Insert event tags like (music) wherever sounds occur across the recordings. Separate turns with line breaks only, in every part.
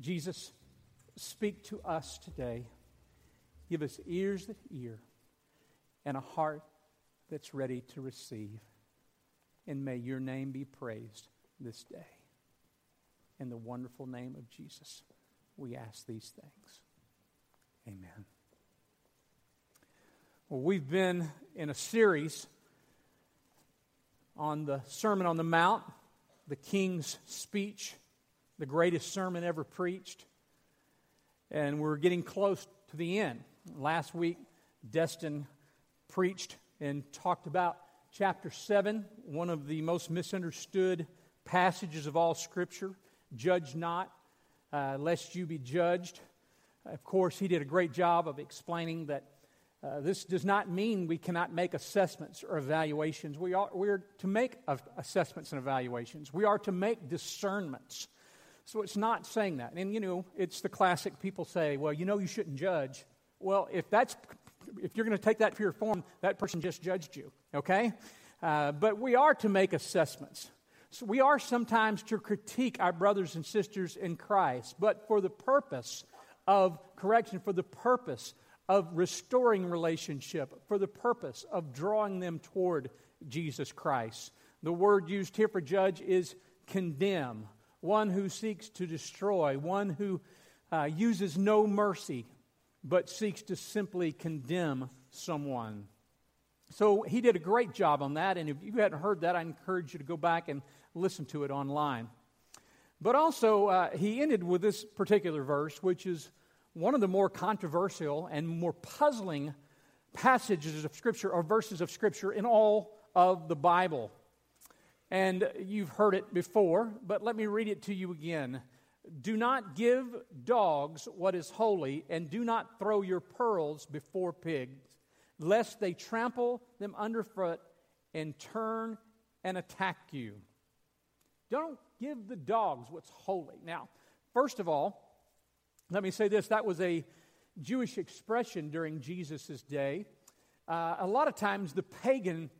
Jesus, speak to us today. Give us ears that hear and a heart that's ready to receive. And may your name be praised this day. In the wonderful name of Jesus, we ask these things. Amen. Well, we've been in a series on the Sermon on the Mount, the King's Speech, the greatest sermon ever preached. And we're getting close to the end. Last week, Destin preached and talked about chapter 7, one of the most misunderstood passages of all Scripture. Judge not, uh, lest you be judged. Of course, he did a great job of explaining that uh, this does not mean we cannot make assessments or evaluations. We are, we are to make assessments and evaluations. We are to make discernments. So it's not saying that. And, you know, it's the classic people say, well, you know, you shouldn't judge. Well, if that's if you're going to take that pure form, that person just judged you, okay? Uh, but we are to make assessments. So we are sometimes to critique our brothers and sisters in Christ, but for the purpose of correction, for the purpose of restoring relationship, for the purpose of drawing them toward Jesus Christ. The word used here for judge is condemn, one who seeks to destroy, one who uh, uses no mercy, but seeks to simply condemn someone. So he did a great job on that, and if you hadn't heard that, I encourage you to go back and listen to it online. But also, uh, he ended with this particular verse, which is one of the more controversial and more puzzling passages of Scripture or verses of Scripture in all of the Bible. And you've heard it before, but let me read it to you again. Do not give dogs what is holy, and do not throw your pearls before pigs, lest they trample them underfoot and turn and attack you. Don't give the dogs what's holy. Now, first of all, let me say this that was a Jewish expression during Jesus' day. Uh, a lot of times, the pagan,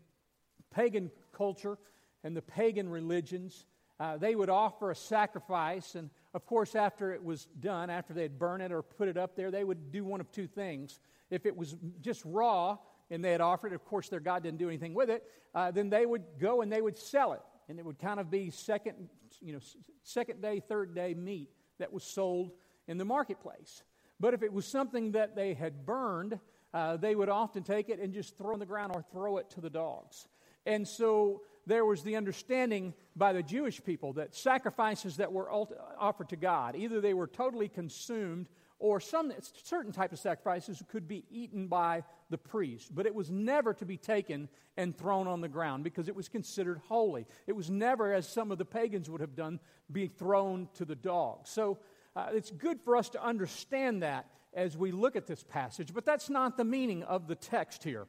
pagan culture and the pagan religions, uh, they would offer a sacrifice. And of course, after it was done, after they'd burn it or put it up there, they would do one of two things. If it was just raw and they had offered it, of course, their God didn't do anything with it, uh, then they would go and they would sell it. And it would kind of be second, you know, second day, third day meat that was sold in the marketplace. But if it was something that they had burned, uh, they would often take it and just throw it on the ground or throw it to the dogs. And so there was the understanding by the Jewish people that sacrifices that were offered to God, either they were totally consumed or some certain type of sacrifices could be eaten by the priest. But it was never to be taken and thrown on the ground because it was considered holy. It was never as some of the pagans would have done be thrown to the dogs so uh, it's good for us to understand that as we look at this passage, but that's not the meaning of the text here.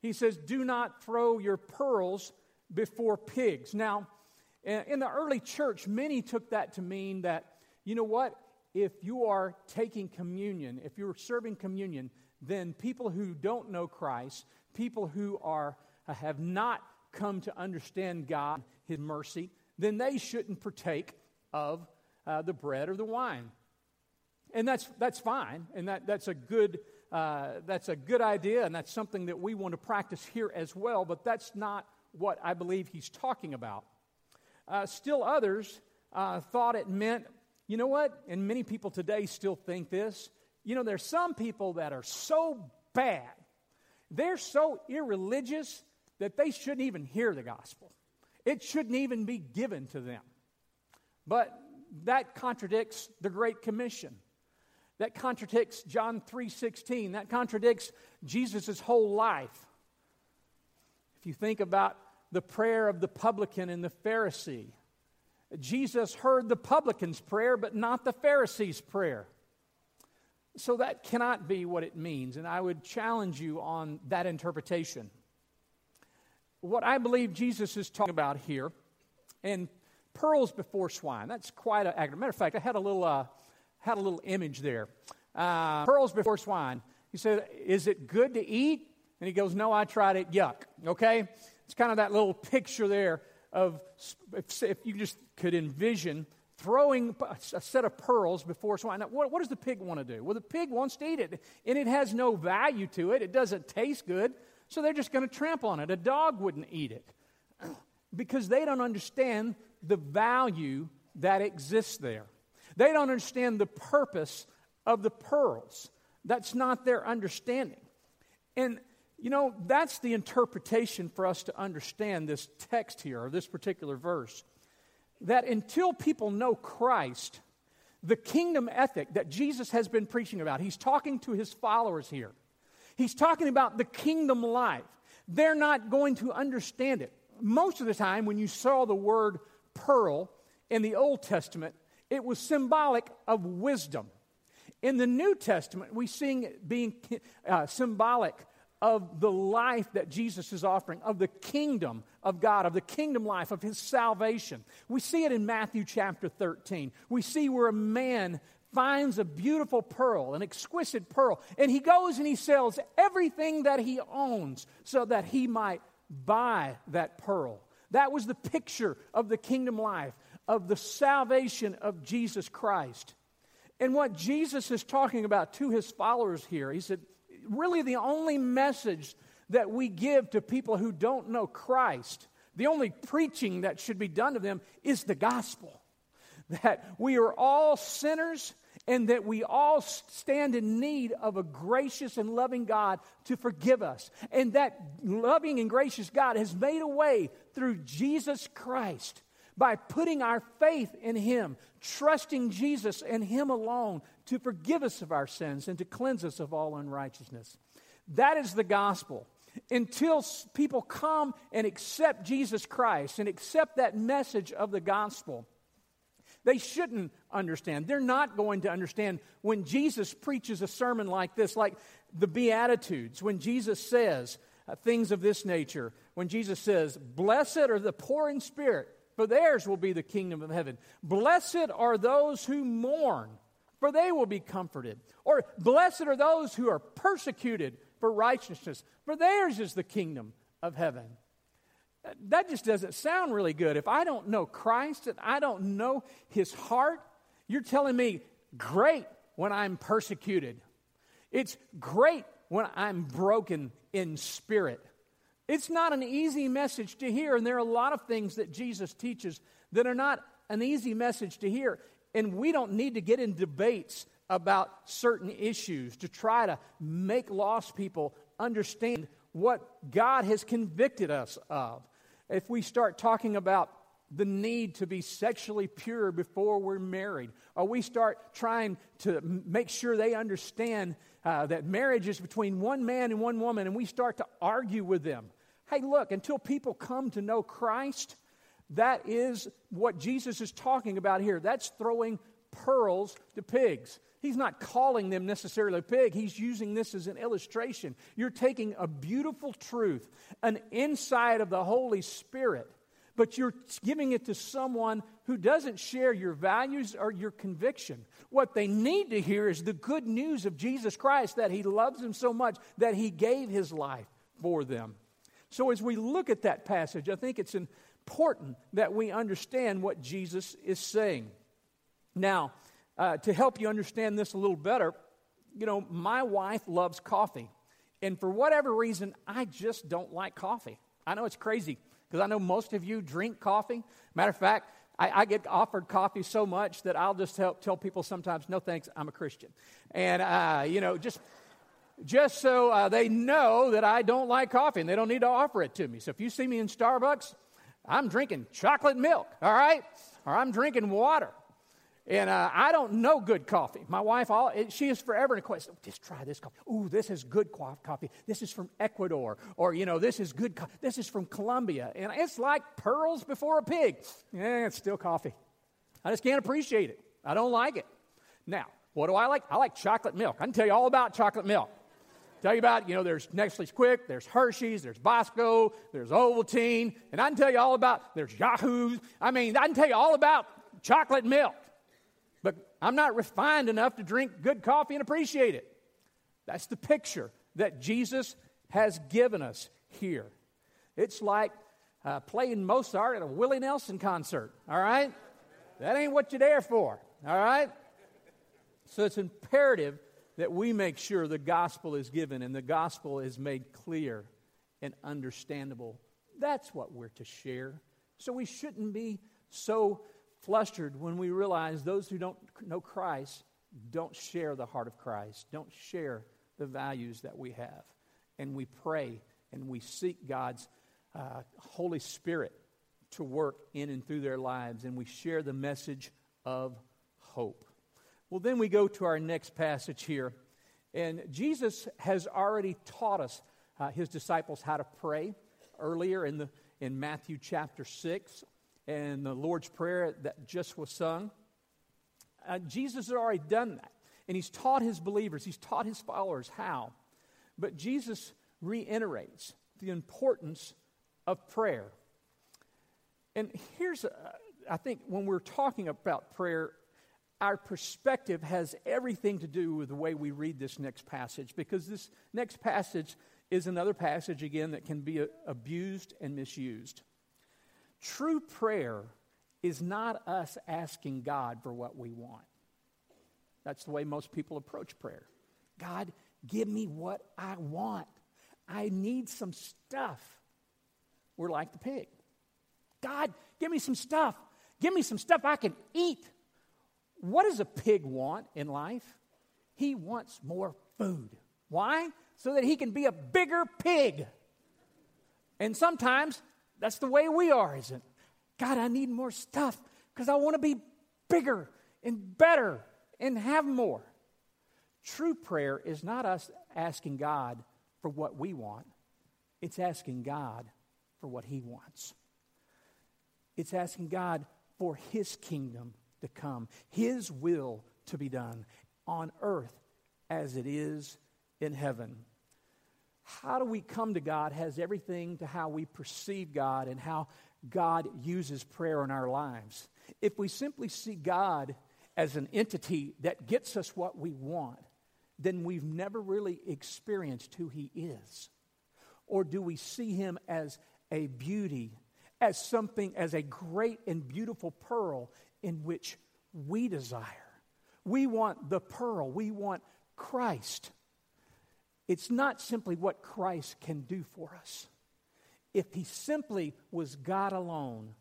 He says, Do not throw your pearls before pigs. Now, in the early church, many took that to mean that, you know what? If you are taking communion, if you're serving communion, then people who don't know Christ, people who are, have not come to understand God, His mercy, then they shouldn't partake of uh, the bread or the wine. And that's, that's fine, and that, that's, a good, uh, that's a good idea, and that's something that we want to practice here as well, but that's not what I believe he's talking about. Uh, still, others uh, thought it meant, you know what? And many people today still think this. You know, there's some people that are so bad, they're so irreligious that they shouldn't even hear the gospel. It shouldn't even be given to them. But that contradicts the Great Commission. That contradicts John 3:16. That contradicts Jesus' whole life. If you think about the prayer of the publican and the Pharisee, Jesus heard the publican's prayer, but not the Pharisee's prayer. So that cannot be what it means, and I would challenge you on that interpretation. What I believe Jesus is talking about here, and pearls before swine. That's quite a matter of fact. I had a little uh, had a little image there. Uh, pearls before swine. He said, "Is it good to eat?" And he goes, "No, I tried it. Yuck." Okay, it's kind of that little picture there of if, if you just could envision throwing a set of pearls before swine. Now, what, what does the pig want to do? Well, the pig wants to eat it, and it has no value to it. It doesn't taste good, so they're just going to trample on it. A dog wouldn't eat it (clears throat) because they don't understand the value that exists there. They don't understand the purpose of the pearls. That's not their understanding. And, you know, that's the interpretation for us to understand this text here, or this particular verse. That until people know Christ, the kingdom ethic that Jesus has been preaching about, he's talking to his followers here. He's talking about the kingdom life. They're not going to understand it. Most of the time, when you saw the word pearl in the Old Testament, it was symbolic of wisdom. In the New Testament, we see it being uh, symbolic of the life that Jesus is offering, of the kingdom of God, of the kingdom life, of his salvation. We see it in Matthew chapter 13. We see where a man finds a beautiful pearl, an exquisite pearl, and he goes and he sells everything that he owns so that he might buy that pearl. That was the picture of the kingdom life, of the salvation of Jesus Christ. And what Jesus is talking about to his followers here, he said, really the only message that we give to people who don't know Christ, the only preaching that should be done to them is the gospel. That we are all sinners and that we all stand in need of a gracious and loving God to forgive us. And that loving and gracious God has made a way through Jesus Christ by putting our faith in Him, trusting Jesus and Him alone to forgive us of our sins and to cleanse us of all unrighteousness. That is the gospel. Until people come and accept Jesus Christ and accept that message of the gospel, they shouldn't understand. They're not going to understand when Jesus preaches a sermon like this, like the Beatitudes, when Jesus says uh, things of this nature, when Jesus says, Blessed are the poor in spirit, for theirs will be the kingdom of heaven. Blessed are those who mourn, for they will be comforted. Or blessed are those who are persecuted for righteousness, for theirs is the kingdom of heaven. That just doesn't sound really good. If I don't know Christ and I don't know his heart, you're telling me, great when I'm persecuted. It's great when I'm broken in spirit. It's not an easy message to hear, and there are a lot of things that Jesus teaches that are not an easy message to hear. And we don't need to get in debates about certain issues to try to make lost people understand what God has convicted us of. If we start talking about the need to be sexually pure before we're married, or we start trying to make sure they understand uh, that marriage is between one man and one woman, and we start to argue with them, Hey, look, until people come to know Christ, that is what Jesus is talking about here. That's throwing pearls to pigs. He's not calling them necessarily pig. He's using this as an illustration. You're taking a beautiful truth, an insight of the Holy Spirit, but you're giving it to someone who doesn't share your values or your conviction. What they need to hear is the good news of Jesus Christ that He loves them so much that He gave His life for them. So, as we look at that passage, I think it's important that we understand what Jesus is saying. Now, uh, to help you understand this a little better, you know, my wife loves coffee. And for whatever reason, I just don't like coffee. I know it's crazy because I know most of you drink coffee. Matter of fact, I, I, get offered coffee so much that I'll just help tell people sometimes, no thanks, I'm a Christian. And, uh, you know, just just so uh, they know that I don't like coffee and they don't need to offer it to me. So if you see me in Starbucks, I'm drinking chocolate milk, all right? Or I'm drinking water. And uh, I don't know good coffee. My wife, all, she is forever in a quest. Oh, just try this coffee. Ooh, this is good coffee. This is from Ecuador. Or, you know, this is good. Co- this is from Colombia. And it's like pearls before a pig. Yeah, it's still coffee. I just can't appreciate it. I don't like it. Now, what do I like? I like chocolate milk. I can tell you all about chocolate milk. Tell you about, you know, there's Nestle's Quik, there's Hershey's, there's Bosco, there's Ovaltine, and I can tell you all about, there's Yoo-hoo's. I mean, I can tell you all about chocolate milk. But I'm not refined enough to drink good coffee and appreciate it. That's the picture that Jesus has given us here. It's like uh, playing Mozart at a Willie Nelson concert, all right? That ain't what you're there for, all right? So it's imperative that we make sure the gospel is given and the gospel is made clear and understandable. That's what we're to share. So we shouldn't be so flustered when we realize those who don't know Christ don't share the heart of Christ, don't share the values that we have. And we pray and we seek God's uh, Holy Spirit to work in and through their lives, and we share the message of hope. Well, then we go to our next passage here. And Jesus has already taught us, uh, his disciples, how to pray earlier in, the, in Matthew chapter 6 and the Lord's Prayer that just was sung. Uh, Jesus has already done that. And he's taught his believers, he's taught his followers how. But Jesus reiterates the importance of prayer. And here's, I think, when we're talking about prayer, our perspective has everything to do with the way we read this next passage because this next passage is another passage, again, that can be uh, abused and misused. True prayer is not us asking God for what we want. That's the way most people approach prayer. God, give me what I want. I need some stuff. We're like the pig. God, give me some stuff. Give me some stuff I can eat. What does a pig want in life? He wants more food. Why? So that he can be a bigger pig. And sometimes that's the way we are, isn't it? God, I need more stuff because I want to be bigger and better and have more. True prayer is not us asking God for what we want, it's asking God for what He wants. It's asking God for His kingdom to come, His will to be done on earth as it is in heaven. How do we come to God has everything to how we perceive God and how God uses prayer in our lives. If we simply see God as an entity that gets us what we want, then we've never really experienced who He is. Or do we see Him as a beauty, as something, as a great and beautiful pearl in which we desire? We want the pearl, we want Christ. It's not simply what Christ can do for us. If He simply was God alone,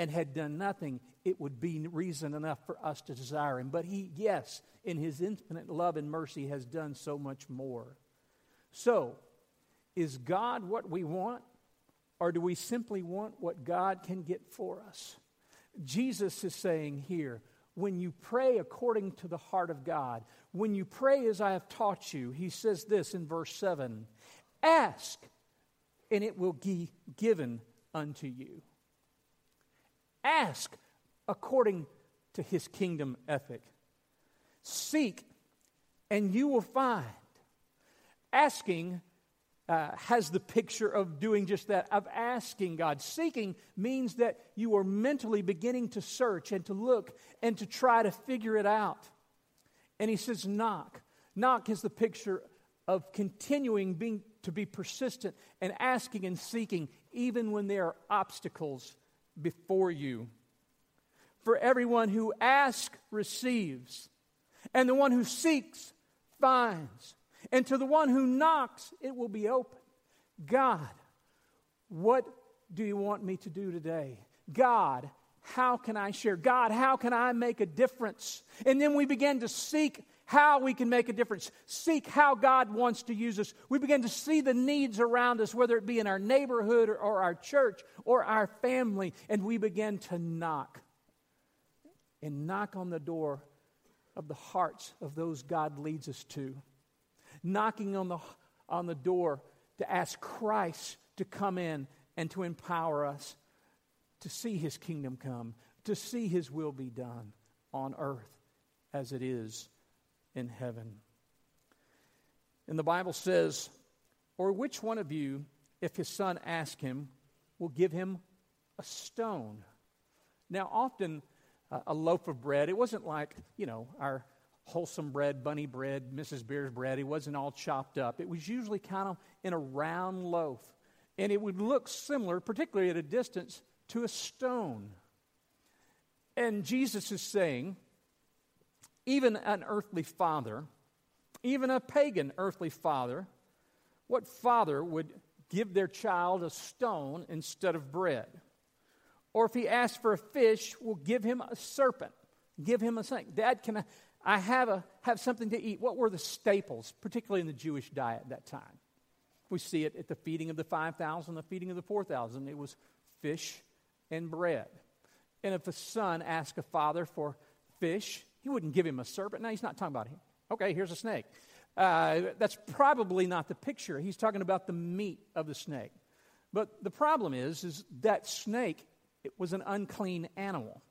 and had done nothing, it would be reason enough for us to desire him. But he, yes, in his infinite love and mercy, has done so much more. So, is God what we want, or do we simply want what God can get for us? Jesus is saying here, when you pray according to the heart of God, when you pray as I have taught you, he says this in verse 7 Ask, and it will be given unto you. Ask according to his kingdom ethic. Seek, and you will find. Asking uh, has the picture of doing just that, of asking God. Seeking means that you are mentally beginning to search and to look and to try to figure it out. And he says, knock. Knock is the picture of continuing being, to be persistent and asking and seeking, even when there are obstacles before you. For everyone who asks receives, and the one who seeks finds, and to the one who knocks it will be open. God, what do you want me to do today? God, how can I share? God, how can I make a difference? And then we begin to seek how we can make a difference, seek how God wants to use us. We begin to see the needs around us, whether it be in our neighborhood or, or our church or our family, and we begin to knock and knock on the door of the hearts of those God leads us to. Knocking on the, on the door to ask Christ to come in and to empower us to see his kingdom come, to see his will be done on earth as it is in heaven. And the Bible says, Or which one of you, if his son ask him, will give him a stone? Now, often uh, a loaf of bread, it wasn't like, you know, our wholesome bread, bunny bread, Mrs. Baird's bread. It wasn't all chopped up. It was usually kind of in a round loaf. And it would look similar, particularly at a distance, to a stone. And Jesus is saying, even an earthly father, even a pagan earthly father, what father would give their child a stone instead of bread? Or if he asks for a fish, will give him a serpent, give him a snake. Dad, can I, I have, a, have something to eat? What were the staples, particularly in the Jewish diet at that time? We see it at the feeding of the 5,000, the feeding of the 4,000. It was fish and bread. And if a son asked a father for fish, he wouldn't give him a serpent. Now, he's not talking about him. Okay, here's a snake. Uh, that's probably not the picture. He's talking about the meat of the snake. But the problem is, is that snake it was an unclean animal.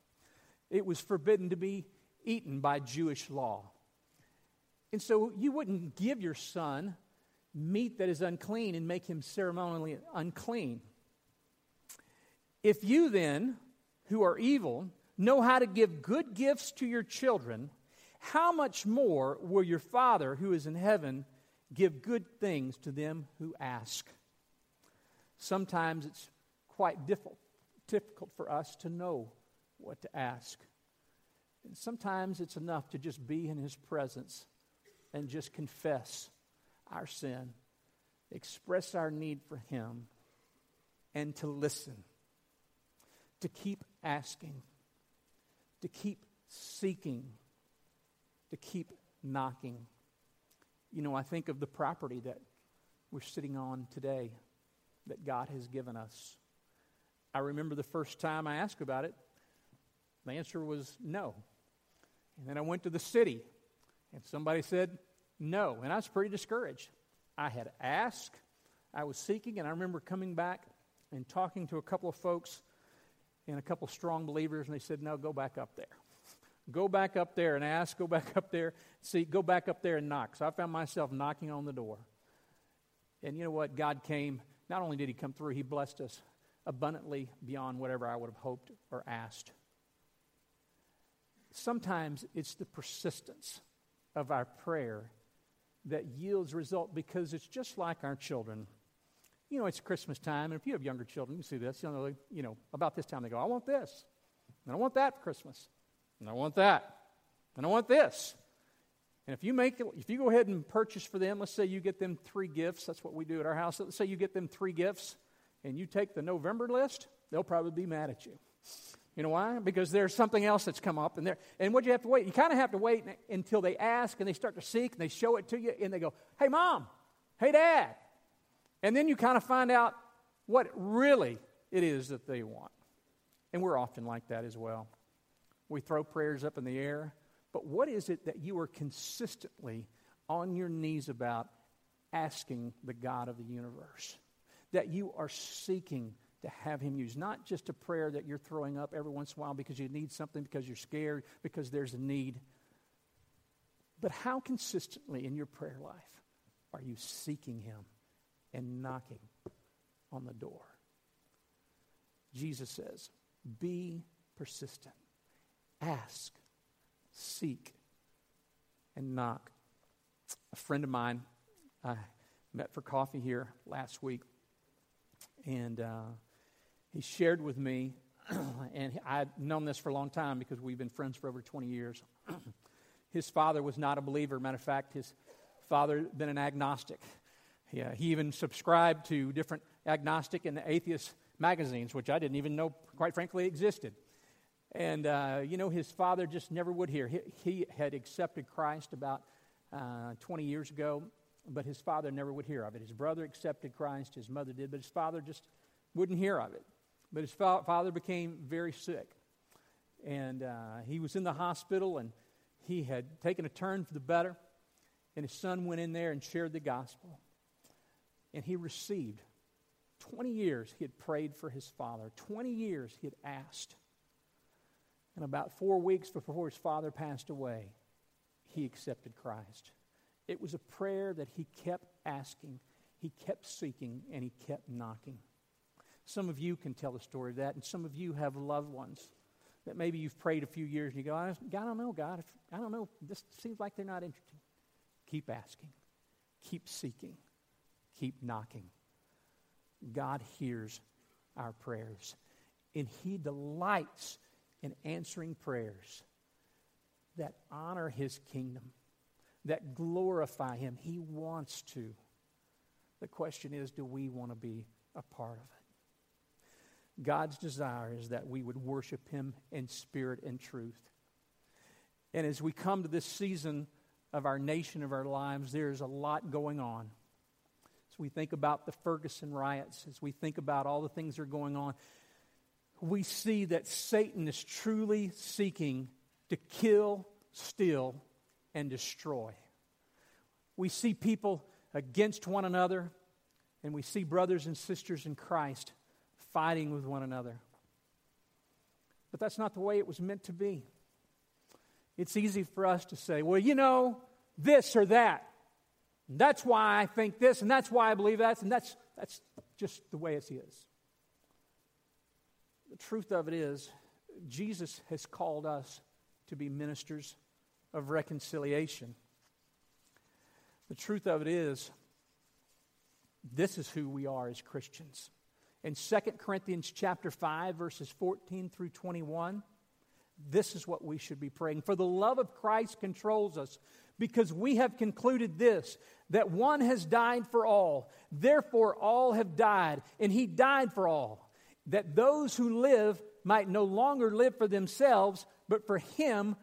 It was forbidden to be eaten by Jewish law. And so you wouldn't give your son meat that is unclean and make him ceremonially unclean. If you then, who are evil, know how to give good gifts to your children, how much more will your Father who is in heaven give good things to them who ask? Sometimes it's quite difficult, difficult for us to know what to ask. Sometimes it's enough to just be in His presence and just confess our sin, express our need for Him, and to listen, to keep asking, to keep seeking, to keep knocking. You know, I think of the property that we're sitting on today that God has given us. I remember the first time I asked about it, the answer was no. And then I went to the city, and somebody said no. And I was pretty discouraged. I had asked, I was seeking, and I remember coming back and talking to a couple of folks and a couple of strong believers, and they said, No, go back up there. Go back up there and ask, go back up there, see, go back up there and knock. So I found myself knocking on the door. And you know what? God came. Not only did He come through, He blessed us abundantly beyond whatever I would have hoped or asked. Sometimes it's the persistence of our prayer that yields result because it's just like our children. You know, it's Christmas time, and if you have younger children, you see this. You know, you know, about this time they go, "I want this, and I want that for Christmas, and I want that, and I want this." And if you make it, if you go ahead and purchase for them, let's say you get them three gifts. That's what we do at our house. Let's say you get them three gifts, and you take the November list. They'll probably be mad at you. You know why? Because there's something else that's come up, and there. And what you have to wait? You kind of have to wait until they ask and they start to seek and they show it to you, and they go, "Hey, mom, hey, dad," and then you kind of find out what really it is that they want. And we're often like that as well. We throw prayers up in the air, but what is it that you are consistently on your knees about asking the God of the universe? That you are seeking to have Him use. Not just a prayer that you're throwing up every once in a while because you need something, because you're scared, because there's a need. But how consistently in your prayer life are you seeking Him and knocking on the door? Jesus says, Be persistent, ask, seek, and knock. A friend of mine I met for coffee here last week, and uh, he shared with me, (clears throat) and I'd known this for a long time because we've been friends for over 20 years. (clears throat) his father was not a believer. Matter of fact, his father had been an agnostic. Yeah, he even subscribed to different agnostic and atheist magazines, which I didn't even know, quite frankly, existed. And, uh, you know, his father just never would hear. He, he had accepted Christ about uh, 20 years ago, but his father never would hear of it. His brother accepted Christ, his mother did, but his father just wouldn't hear of it. But his fa- father became very sick. And uh, he was in the hospital and he had taken a turn for the better. And his son went in there and shared the gospel. And he received 20 years he had prayed for his father, 20 years he had asked. And about four weeks before his father passed away, he accepted Christ. It was a prayer that he kept asking, he kept seeking, and he kept knocking. Some of you can tell the story of that, and some of you have loved ones that maybe you've prayed a few years and you go, I, don't know, God. I don't know. This seems like they're not interested. Keep asking, keep seeking, keep knocking. God hears our prayers, and He delights in answering prayers that honor his kingdom, that glorify him. He wants to. The question is do we want to be a part of it? God's desire is that we would worship him in spirit and truth. And as we come to this season of our nation, of our lives, there's a lot going on. As we think about the Ferguson riots, as we think about all the things that are going on, we see that Satan is truly seeking to kill, steal, and destroy. We see people against one another, and we see brothers and sisters in Christ fighting with one another. But that's not the way it was meant to be. It's easy for us to say, well, you know, this or that. And that's why I think this, and that's why I believe that, and that's, that's just the way it is. The truth of it is, Jesus has called us to be ministers of reconciliation. The truth of it is, this is who we are as Christians. In 2 Corinthians chapter 5 verses 14 through 21, this is what we should be praying. For the love of Christ controls us, because we have concluded this that one has died for all, therefore all have died, and he died for all, that those who live might no longer live for themselves, but for him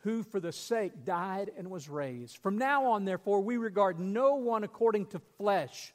who for the sake died and was raised. From now on, therefore, we regard no one according to flesh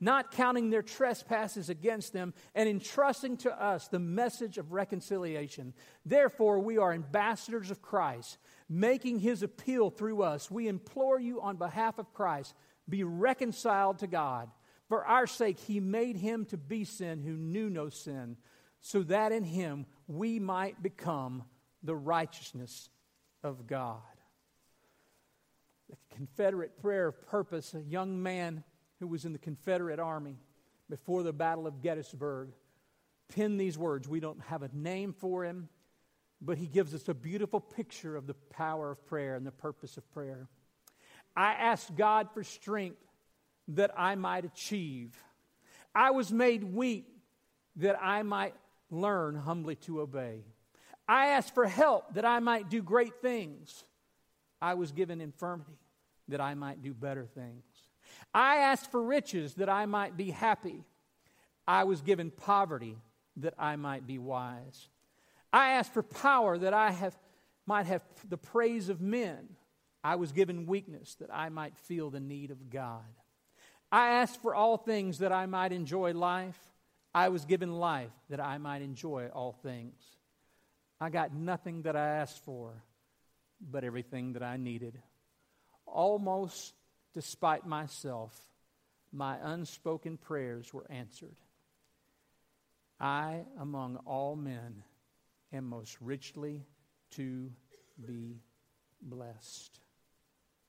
not counting their trespasses against them, and entrusting to us the message of reconciliation. Therefore, we are ambassadors of Christ, making his appeal through us. We implore you on behalf of Christ, be reconciled to God. For our sake, he made him to be sin who knew no sin, so that in him we might become the righteousness of God. The Confederate prayer of purpose, a young man who was in the Confederate Army before the Battle of Gettysburg, penned these words. We don't have a name for him, but he gives us a beautiful picture of the power of prayer and the purpose of prayer. I asked God for strength that I might achieve. I was made weak that I might learn humbly to obey. I asked for help that I might do great things. I was given infirmity that I might do better things. I asked for riches that I might be happy. I was given poverty that I might be wise. I asked for power that I have, might have the praise of men. I was given weakness that I might feel the need of God. I asked for all things that I might enjoy life. I was given life that I might enjoy all things. I got nothing that I asked for, but everything that I needed. Almost despite myself, my unspoken prayers were answered. I, among all men, am most richly to be blessed.